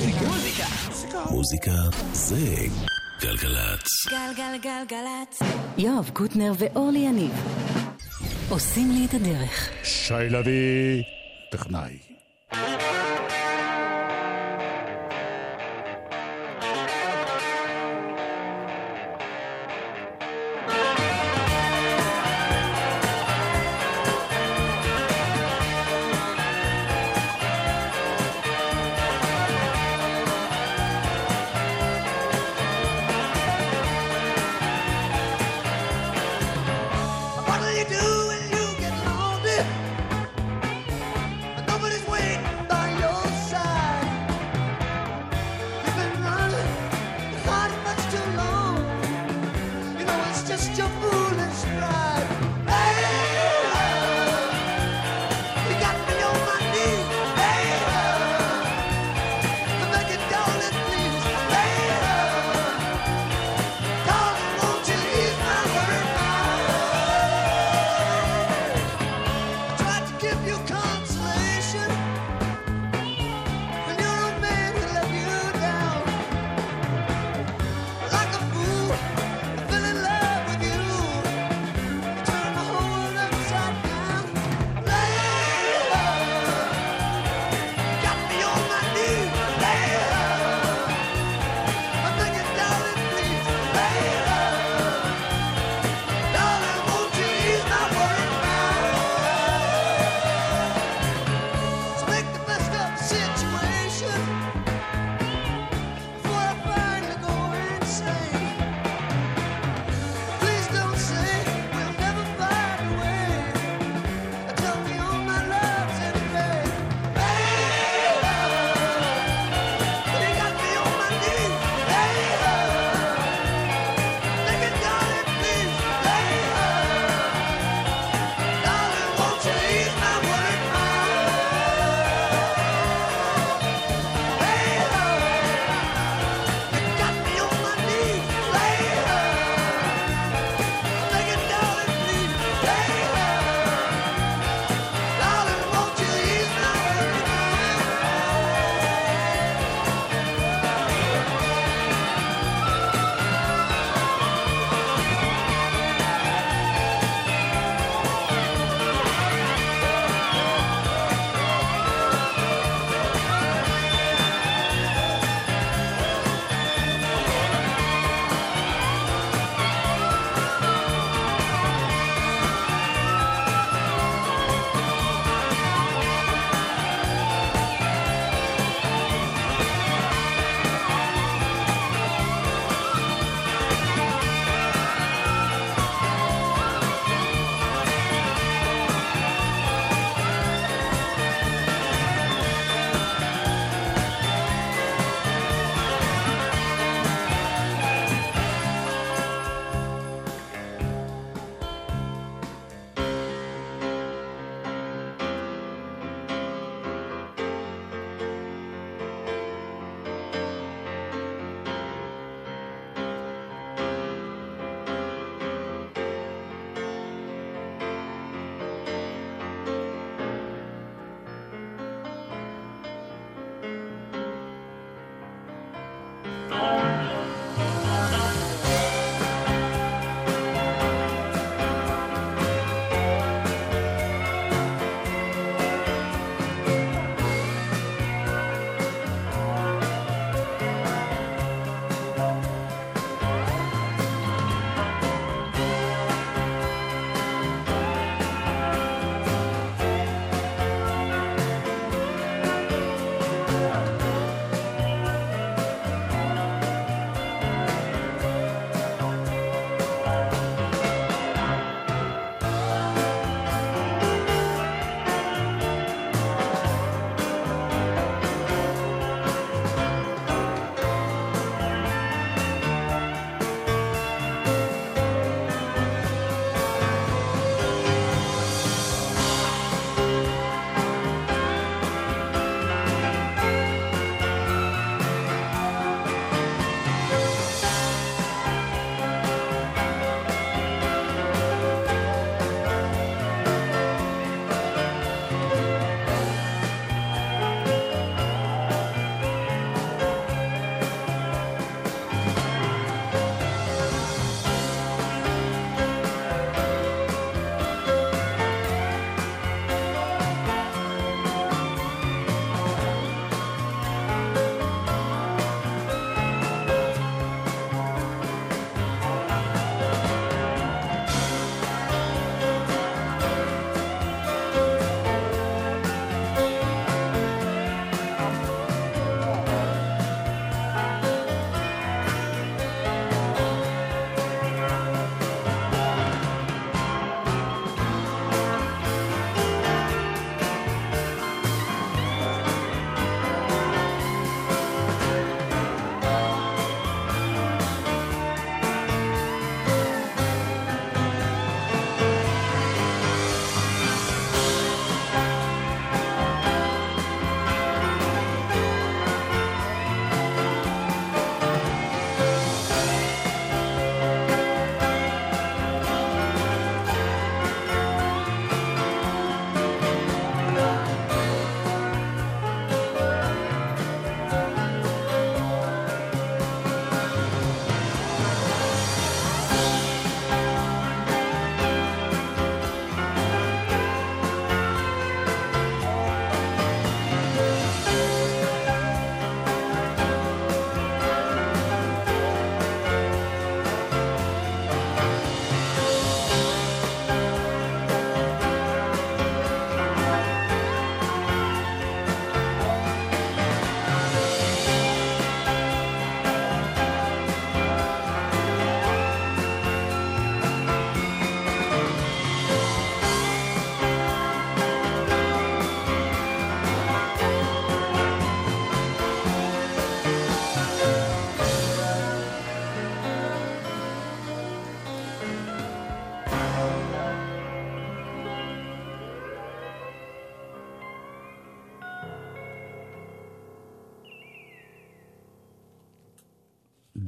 מוזיקה. מוזיקה זה גלגלצ. גלגלגלגלצ. יואב קוטנר ואורלי יניב עושים לי את הדרך. שי לביא, טכנאי.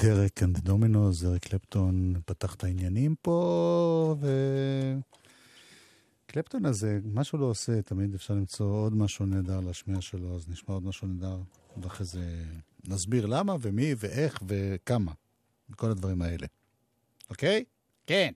Derek and Dominos, אריק קלפטון פתח את העניינים פה, ו... קלפטון הזה, מה שהוא לא עושה, תמיד אפשר למצוא עוד משהו נהדר להשמיע שלו, אז נשמע עוד משהו נהדר, ואחרי זה נסביר למה ומי ואיך וכמה, וכל הדברים האלה. אוקיי? כן.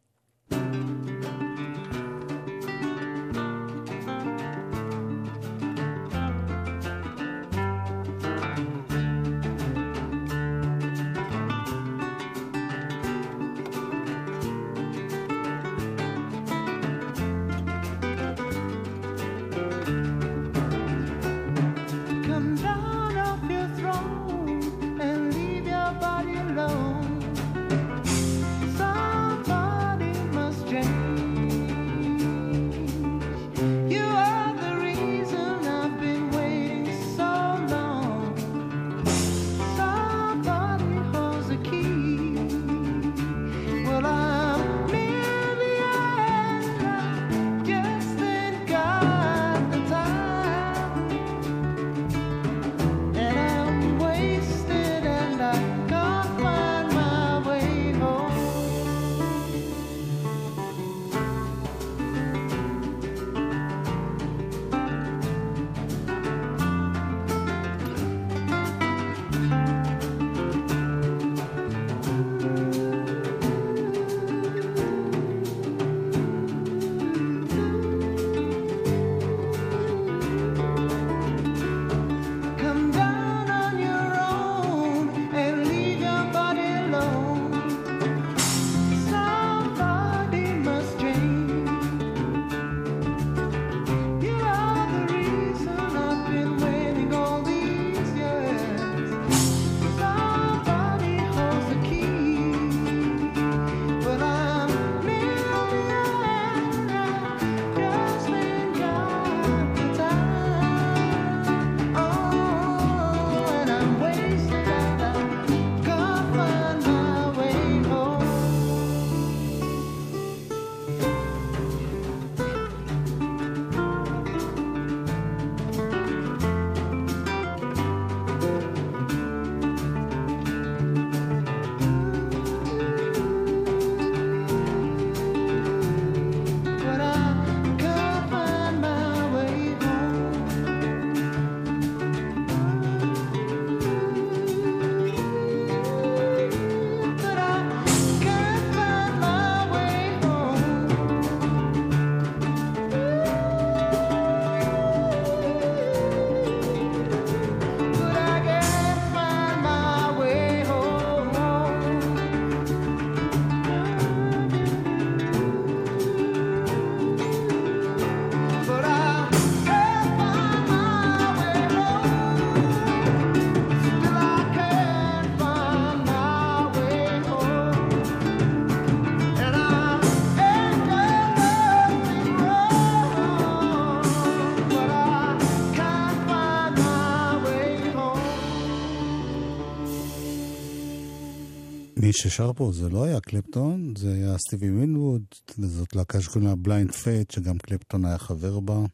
ששר פה זה לא היה קלפטון, זה היה סטיבי וינווד, וזאת להקה שקוראים לה Blind Faith, שגם קלפטון היה חבר בה.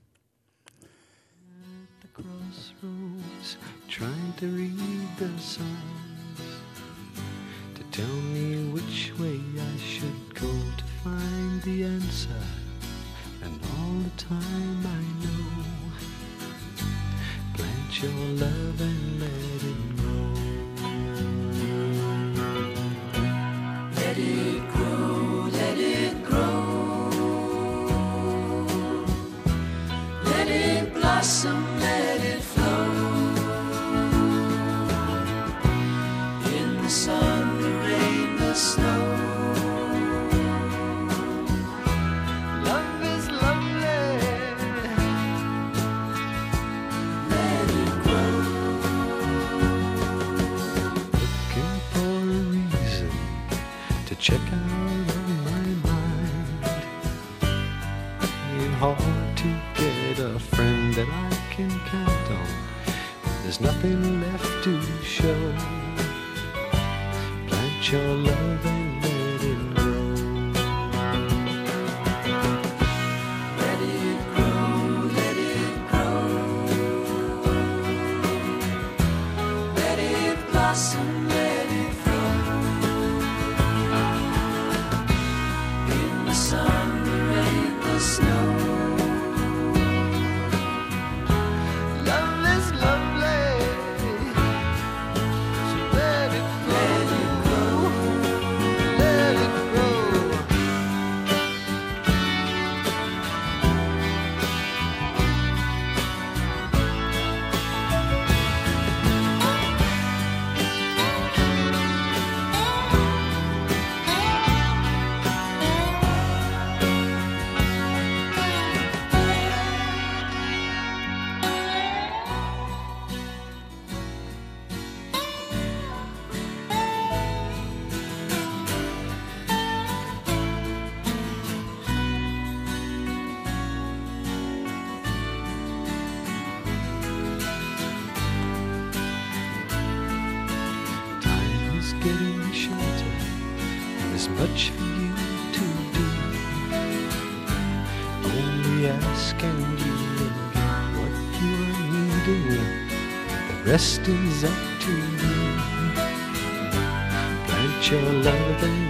your love and let it Let it grow, let it grow. Let it blossom, check out of my mind. Ain't hard to get a friend that I can count on. There's nothing left to show. Plant your love rest is up to you. Plant your love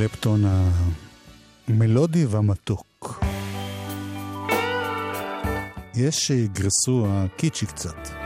קלפטון המלודי והמתוק. יש אה, שיגרסו הקיצ'י קצת.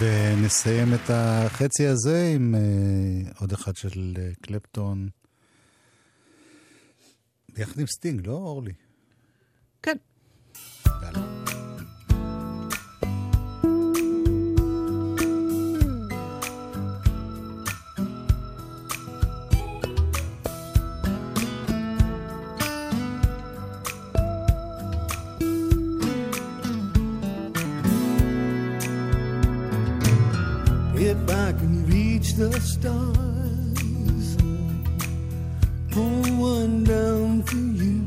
ונסיים את החצי הזה עם uh, עוד אחד של uh, קלפטון. ביחד עם סטינג, לא אורלי? כן. יאללה. The stars, pull one down for you,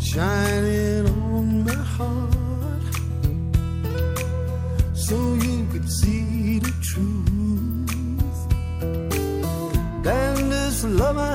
shining on my heart, so you could see the truth. Then this love I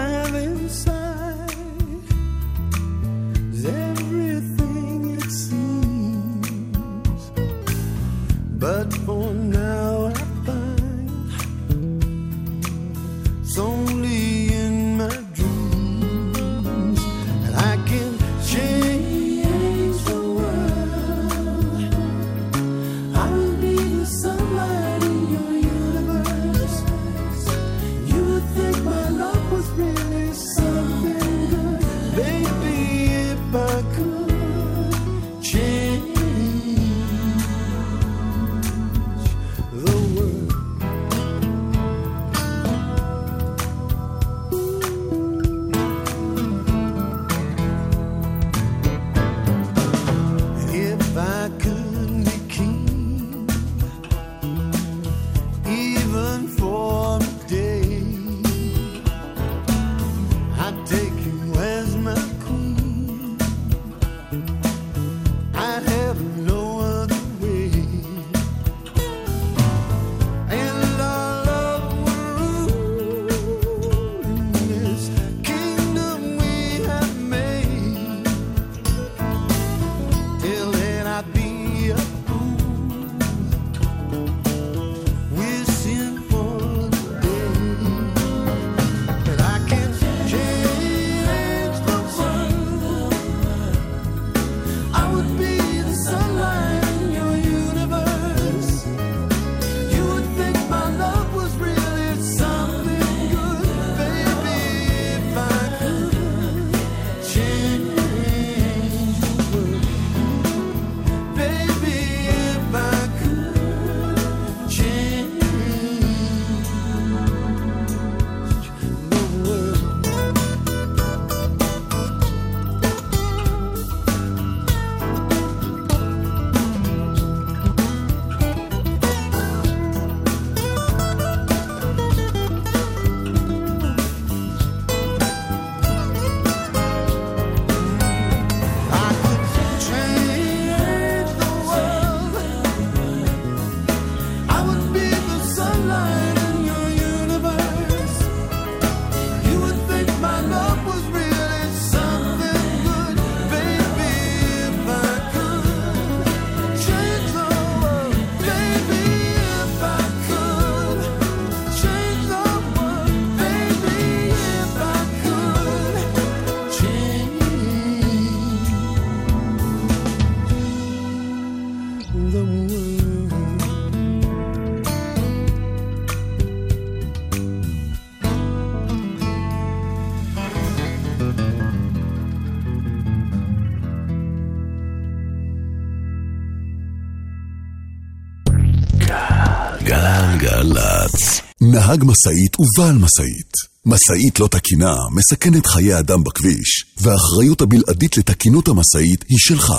נהג משאית ובעל משאית. משאית לא תקינה מסכנת חיי אדם בכביש, והאחריות הבלעדית לתקינות המשאית היא שלך.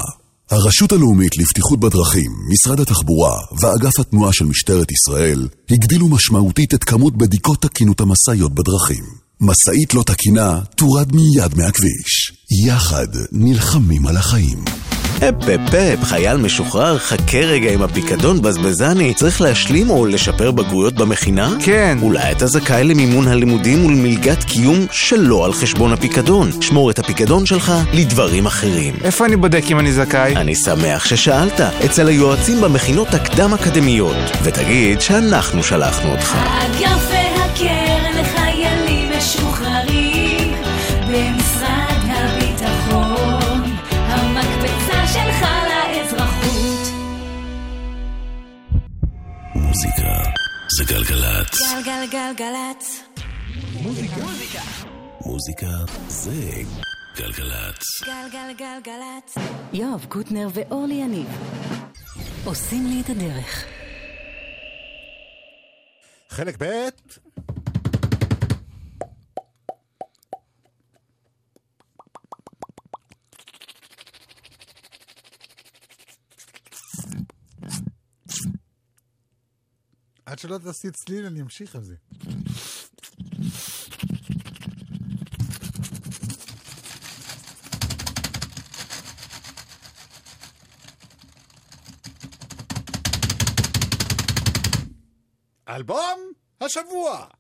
הרשות הלאומית לבטיחות בדרכים, משרד התחבורה ואגף התנועה של משטרת ישראל הגדילו משמעותית את כמות בדיקות תקינות המשאיות בדרכים. משאית לא תקינה תורד מיד מהכביש. יחד נלחמים על החיים. אפ אפ אפ, חייל משוחרר, חכה רגע עם הפיקדון בזבזני. צריך להשלים או לשפר בגרויות במכינה? כן. אולי אתה זכאי למימון הלימודים ולמלגת קיום שלא על חשבון הפיקדון. שמור את הפיקדון שלך לדברים אחרים. איפה אני בודק אם אני זכאי? אני שמח ששאלת, אצל היועצים במכינות הקדם-אקדמיות, ותגיד שאנחנו שלחנו אותך. האגף גלגלגלצ. מוזיקה זה גלגלצ. גלגלגלגלצ. יואב קוטנר ואורלי יניב עושים לי את הדרך. חלק ב' עד שלא תעשי צליל, אני אמשיך עם זה. אלבום השבוע!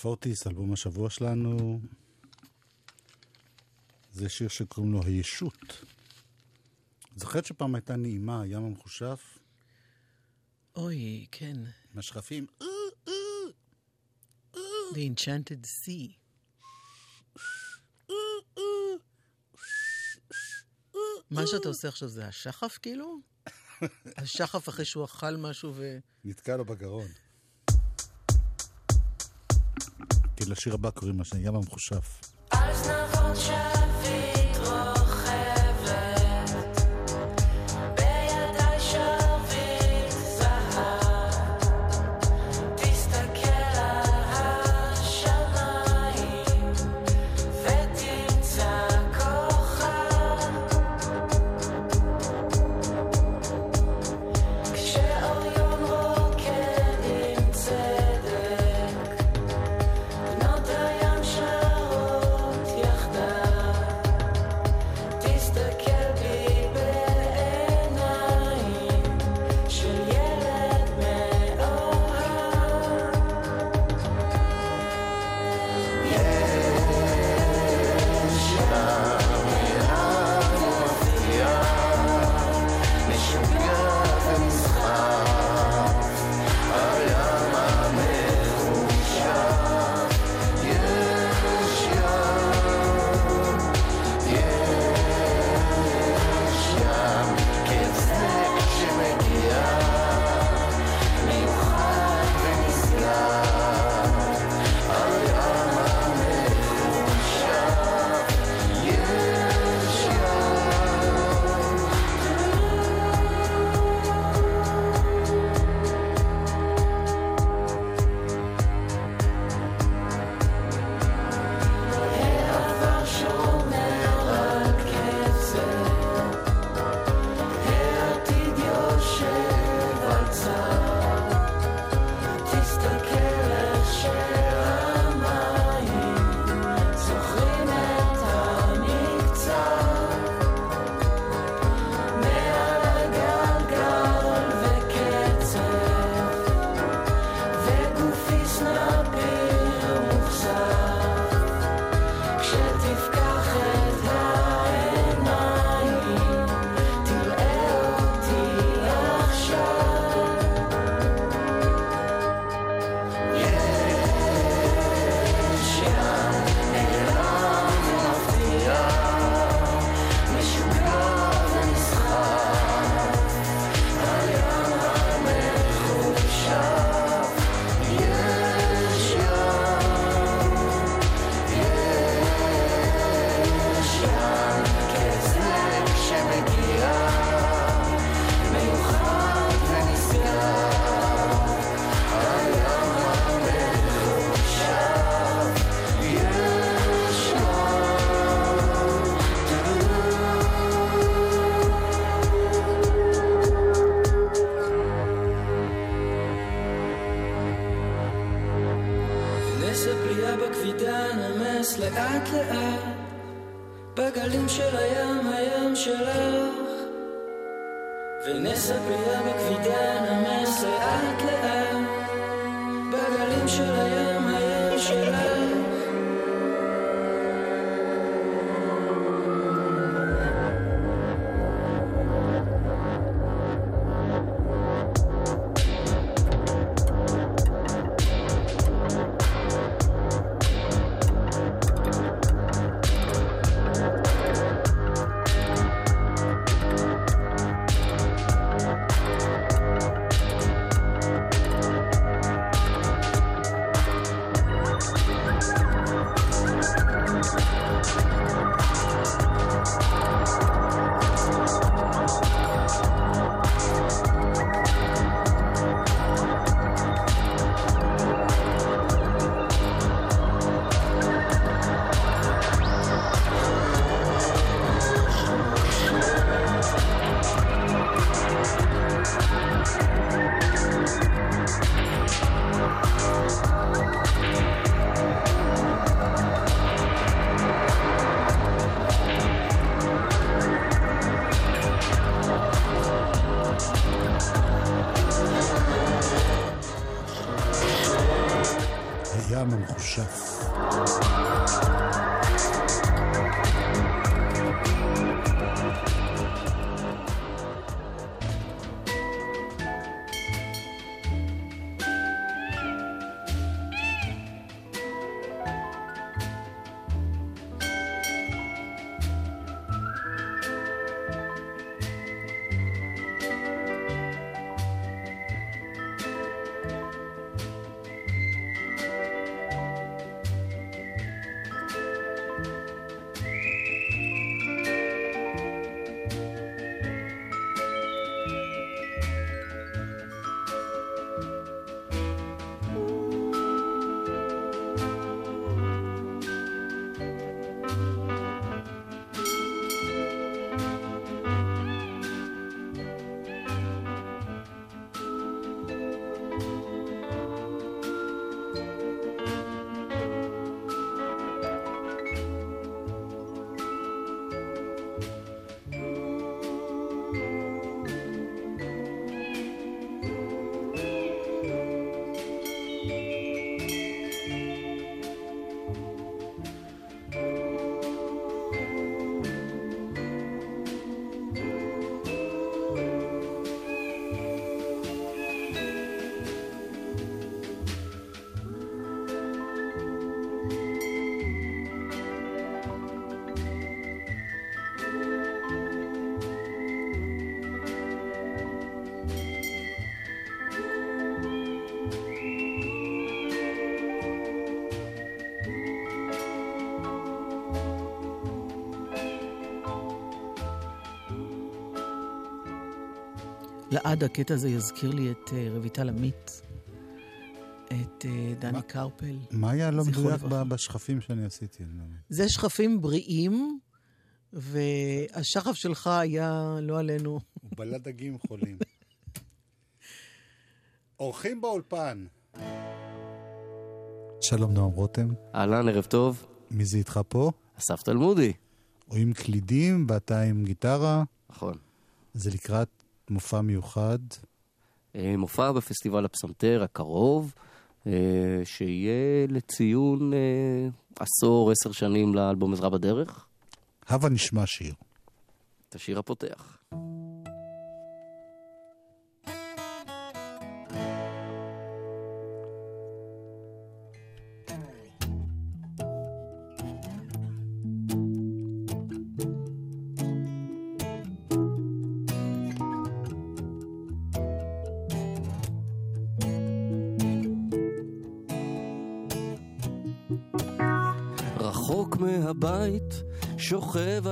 פורטיס, אלבום השבוע שלנו, זה שיר שקוראים לו הישות. זוכרת שפעם הייתה נעימה, הים המחושף? אוי, כן. משכפים. אה, אה, אה. The Enchanted Sea. מה שאתה עושה עכשיו זה השחף כאילו? השחף אחרי שהוא אכל משהו ו... נתקע לו בגרון. לשיר הבא קוראים ים המחושף. אז נכון הפליאה בכבידה נמס לאט לאט בגלים של הים, הים שלך. ונס הפליאה בכבידה נמס לאט לאט בגלים של הים, הים שלך. לעד הקטע הזה יזכיר לי את אה, רויטל עמית, את אה, דני מה- קרפל. מה היה לא מדויק בשכפים שאני עשיתי? לא. זה שכפים בריאים, והשחף שלך היה, לא עלינו, הוא בלע דגים חולים. אורחים באולפן. שלום נועם רותם, אהלן, ערב טוב. מי זה איתך פה? אסף תלמודי. או עם קלידים, ואתה עם גיטרה. נכון. זה לקראת מופע מיוחד. אה, מופע בפסטיבל הפסנתר הקרוב, אה, שיהיה לציון אה, עשור, עשר שנים לאלבום עזרה בדרך. הבה נשמע שיר. את השיר הפותח.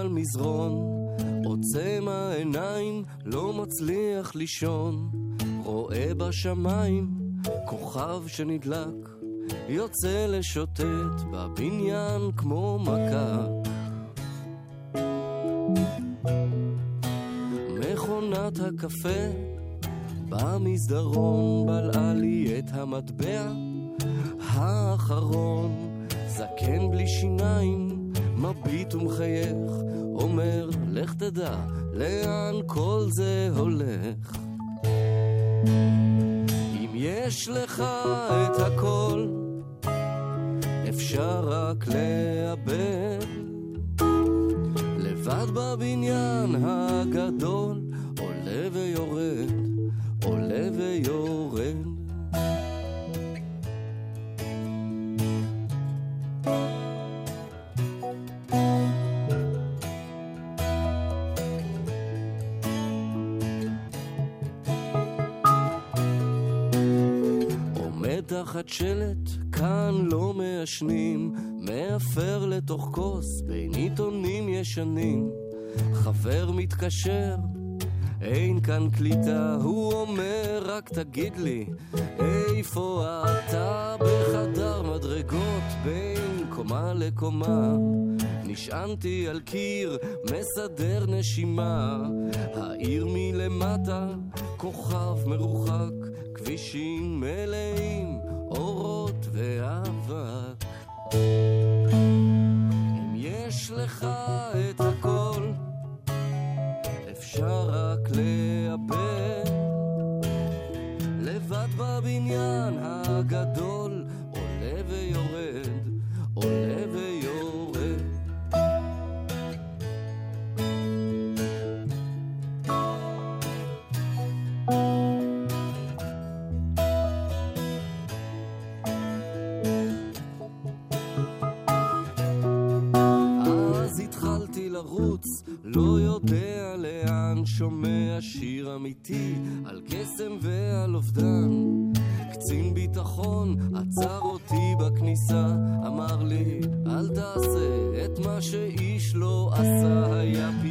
על מזרון, עוצם העיניים, לא מצליח לישון, רואה בשמיים כוכב שנדלק, יוצא לשוטט בבניין כמו מכה. מכונת הקפה במסדרון בלעה לי את המטבע האחרון, זקן בלי שיניים, מביט ומחייך, אומר, לך תדע לאן כל זה הולך. אם יש לך את הכל, אפשר רק לאבד. לבד בבניין הגדול, עולה ויורד, עולה ויורד. תחת שלט, כאן לא מעשנים, מאפר לתוך כוס בין עיתונים ישנים. חבר מתקשר, אין כאן קליטה, הוא אומר רק תגיד לי, איפה אתה בחדר מדרגות בין קומה לקומה? נשענתי על קיר, מסדר נשימה, העיר מלמטה, כוכב מרוחק, כבישים מלאים, אורות ואבק. אם יש לך את הכל, אפשר רק לאבד. לבד בבניין הגדול, עולה ויורד, עולה ויורד. לא יודע לאן, שומע שיר אמיתי על קסם ועל אובדן. קצין ביטחון עצר אותי בכניסה, אמר לי, אל תעשה את מה שאיש לא עשה, היה פיגוע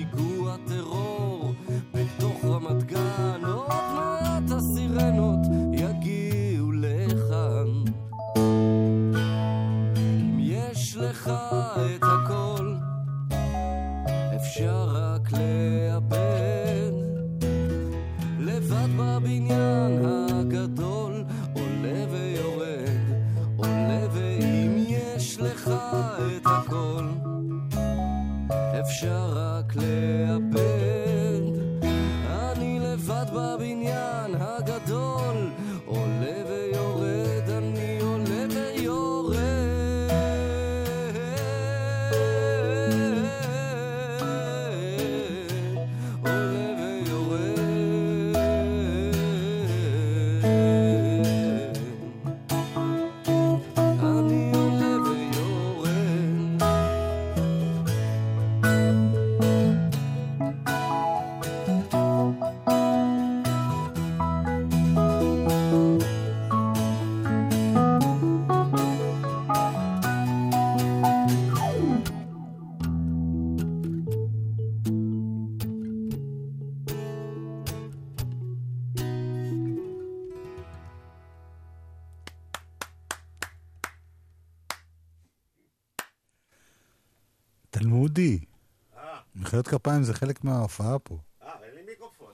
מחיאות כפיים זה חלק מההופעה פה. אה, אין לי מיקרופון.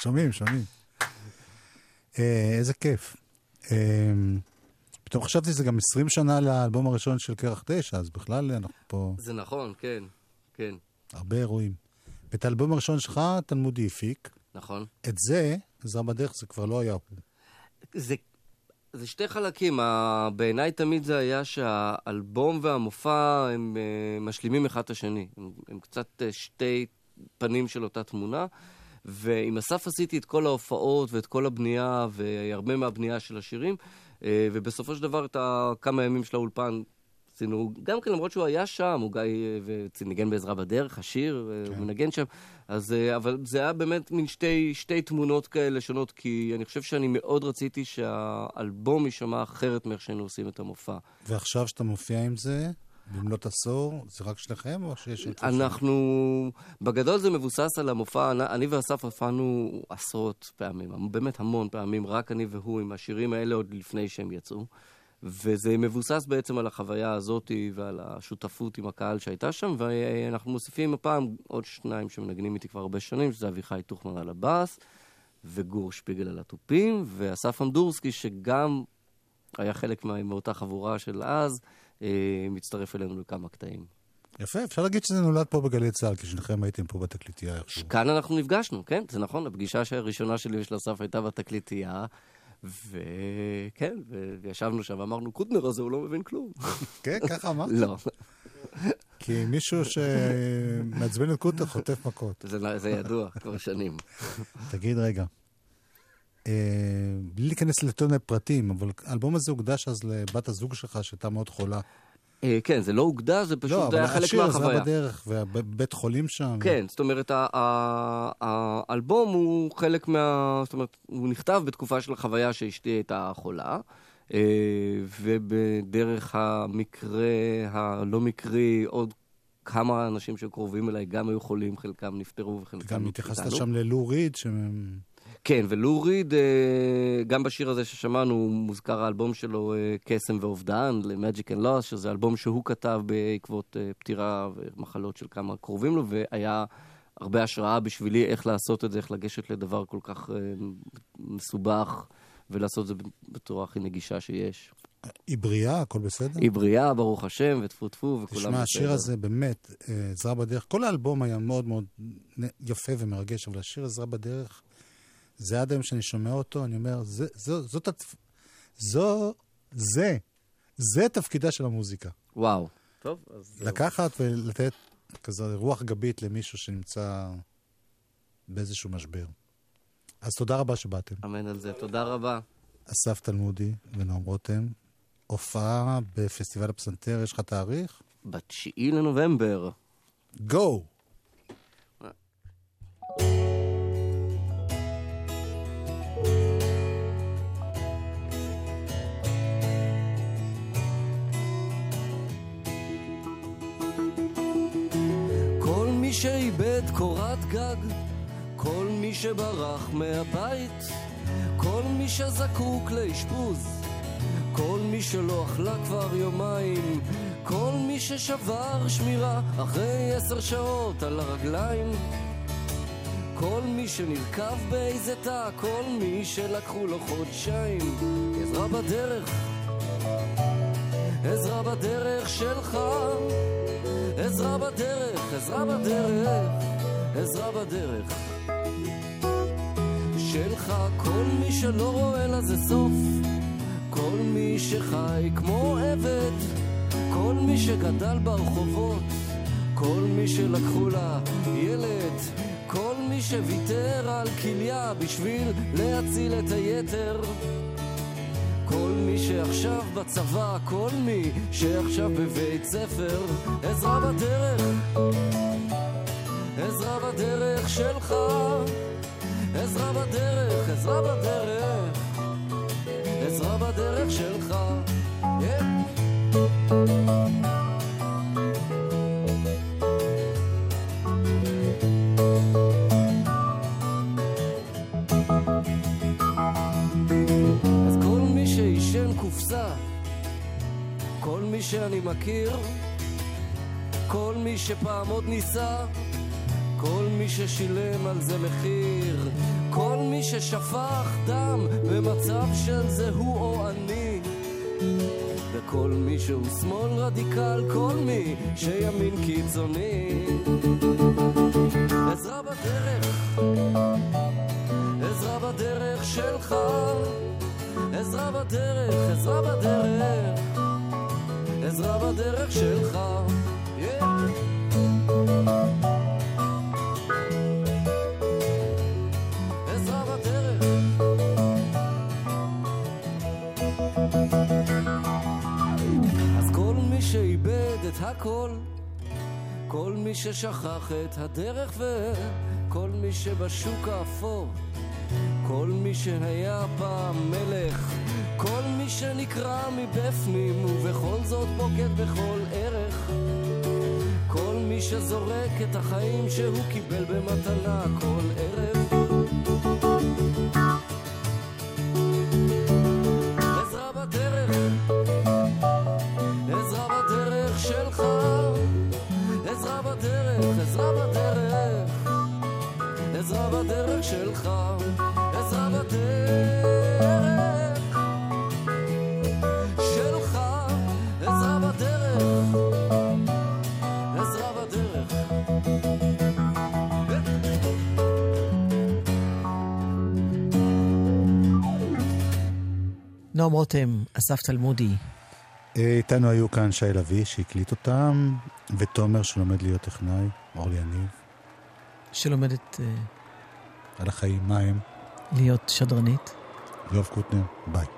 שומעים, שומעים. אה, איזה כיף. אה, פתאום חשבתי שזה גם 20 שנה לאלבום הראשון של קרח 9, אז בכלל אנחנו פה זה נכון, כן, כן, הרבה אירועים. ואת האלבום הראשון שלך, תלמודי הפיק. נכון. את זה, עזרה בדרך, זה כבר לא היה הוא. זה, זה שתי חלקים. בעיניי תמיד זה היה שהאלבום והמופע הם uh, משלימים אחד את השני. הם, הם קצת uh, שתי פנים של אותה תמונה. ועם אסף עשיתי את כל ההופעות ואת כל הבנייה והרבה מהבנייה של השירים. uh, ובסופו של דבר את הכמה ימים של האולפן עשינו, גם כן למרות שהוא היה שם, הוא גיא אה, וניגן בעזרה בדרך, השיר, כן. הוא מנגן שם. אז, אה, אבל זה היה באמת מין שתי, שתי תמונות כאלה שונות, כי אני חושב שאני מאוד רציתי שהאלבום יישמע אחרת מאיך שהיינו עושים את המופע. ועכשיו שאתה מופיע עם זה, במלאת עשור, זה רק שלכם או שיש... עוד אנחנו, בגדול זה מבוסס על המופע, אני ואסף הופענו עשרות פעמים, באמת המון פעמים, רק אני והוא עם השירים האלה עוד לפני שהם יצאו. וזה מבוסס בעצם על החוויה הזאת ועל השותפות עם הקהל שהייתה שם, ואנחנו מוסיפים הפעם עוד שניים שמנגנים איתי כבר הרבה שנים, שזה אביחי טוחמן על הבאס, וגור שפיגל על התופים, ואסף אמדורסקי, שגם היה חלק מאותה חבורה של אז, אה, מצטרף אלינו לכמה קטעים. יפה, אפשר להגיד שזה נולד פה בגלי צה"ל, כי שניכם הייתם פה בתקליטייה. כאן אנחנו נפגשנו, כן, זה נכון, הפגישה הראשונה שלי ושל אסף הייתה בתקליטייה. וכן, וישבנו שם ואמרנו, קוטנר הזה, הוא לא מבין כלום. כן, ככה אמרת? לא. כי מישהו שמעצבן את קוטנר חוטף מכות. זה ידוע, כבר שנים. תגיד רגע, אה, בלי להיכנס לטון הפרטים, אבל האלבום הזה הוקדש אז לבת הזוג שלך שהייתה מאוד חולה. אה, כן, זה לא הוקדש, זה פשוט היה חלק מהחוויה. לא, אבל השיר עזרה בדרך, והבית חולים שם. כן, זאת אומרת, האלבום הוא חלק מה... זאת אומרת, הוא נכתב בתקופה של החוויה שאשתי הייתה חולה, אה, ובדרך המקרה הלא מקרי, עוד כמה אנשים שקרובים אליי גם היו חולים, חלקם נפטרו וחלקם איתנו. גם התייחסת שם ללו ריד, שהם... כן, ולו ריד, אה, גם בשיר הזה ששמענו, מוזכר האלבום שלו, אה, קסם ואובדן, ל-Magic and Loss, שזה אלבום שהוא כתב בעקבות אה, פטירה ומחלות של כמה קרובים לו, והיה הרבה השראה בשבילי איך לעשות את זה, איך לגשת לדבר כל כך מסובך, ולעשות את זה בצורה הכי נגישה שיש. היא בריאה, הכל בסדר? היא בריאה, ברוך השם, וטפו טפו, וכולם בסדר. תשמע, השיר הזה באמת, עזרה בדרך, כל האלבום היה מאוד מאוד יפה ומרגש, אבל השיר עזרה בדרך... זה עד היום שאני שומע אותו, אני אומר, זה, זו, זאת, התפ... זו, זה, זה תפקידה של המוזיקה. וואו. טוב, אז... לקחת ולתת כזה רוח גבית למישהו שנמצא באיזשהו משבר. אז תודה רבה שבאתם. אמן על זה, תודה רבה. אסף תלמודי ונועם רותם, הופעה בפסטיבל הפסנתר, יש לך תאריך? בתשיעי לנובמבר. גו! מי קורת גג, כל מי שברח מהבית, כל מי שזקוק לאשפוז, כל מי שלא אכלה כבר יומיים, כל מי ששבר שמירה אחרי עשר שעות על הרגליים, כל מי שנרקב באיזה תא, כל מי שלקחו לו חודשיים, עזרה בדרך, עזרה בדרך שלך. עזרה בדרך, עזרה בדרך, עזרה בדרך. שלך כל מי שלא רואה לזה סוף. כל מי שחי כמו עבד. כל מי שגדל ברחובות. כל מי שלקחו לה ילד. כל מי שוויתר על כליה בשביל להציל את היתר. כל מי שעכשיו בצבא, כל מי שעכשיו בבית ספר, עזרה בדרך, עזרה בדרך שלך, עזרה בדרך, עזרה בדרך, עזרה בדרך שלך. Yeah. קופסה כל מי שאני מכיר כל מי שפעם עוד ניסה, כל מי ששילם על זה מחיר, כל מי ששפך דם במצב של זה הוא או אני. וכל מי שהוא שמאל רדיקל, כל מי שימין קיצוני. עזרה בדרך, עזרה בדרך שלך, עזרה בדרך, עזרה בדרך, עזרה בדרך שלך. Yeah. הכל, כל מי ששכח את הדרך וכל מי שבשוק האפור, כל מי שהיה פעם מלך, כל מי שנקרע מבפנים ובכל זאת בוגד בכל ערך, כל מי שזורק את החיים שהוא קיבל במתנה כל ערב. נועם רותם, אסף תלמודי. אה, איתנו היו כאן שי לביא שהקליט אותם, ותומר שלומד להיות טכנאי, אורלי יניב, שלומדת אה, על החיים, מה הם? להיות שדרנית. יואב קוטנר, ביי.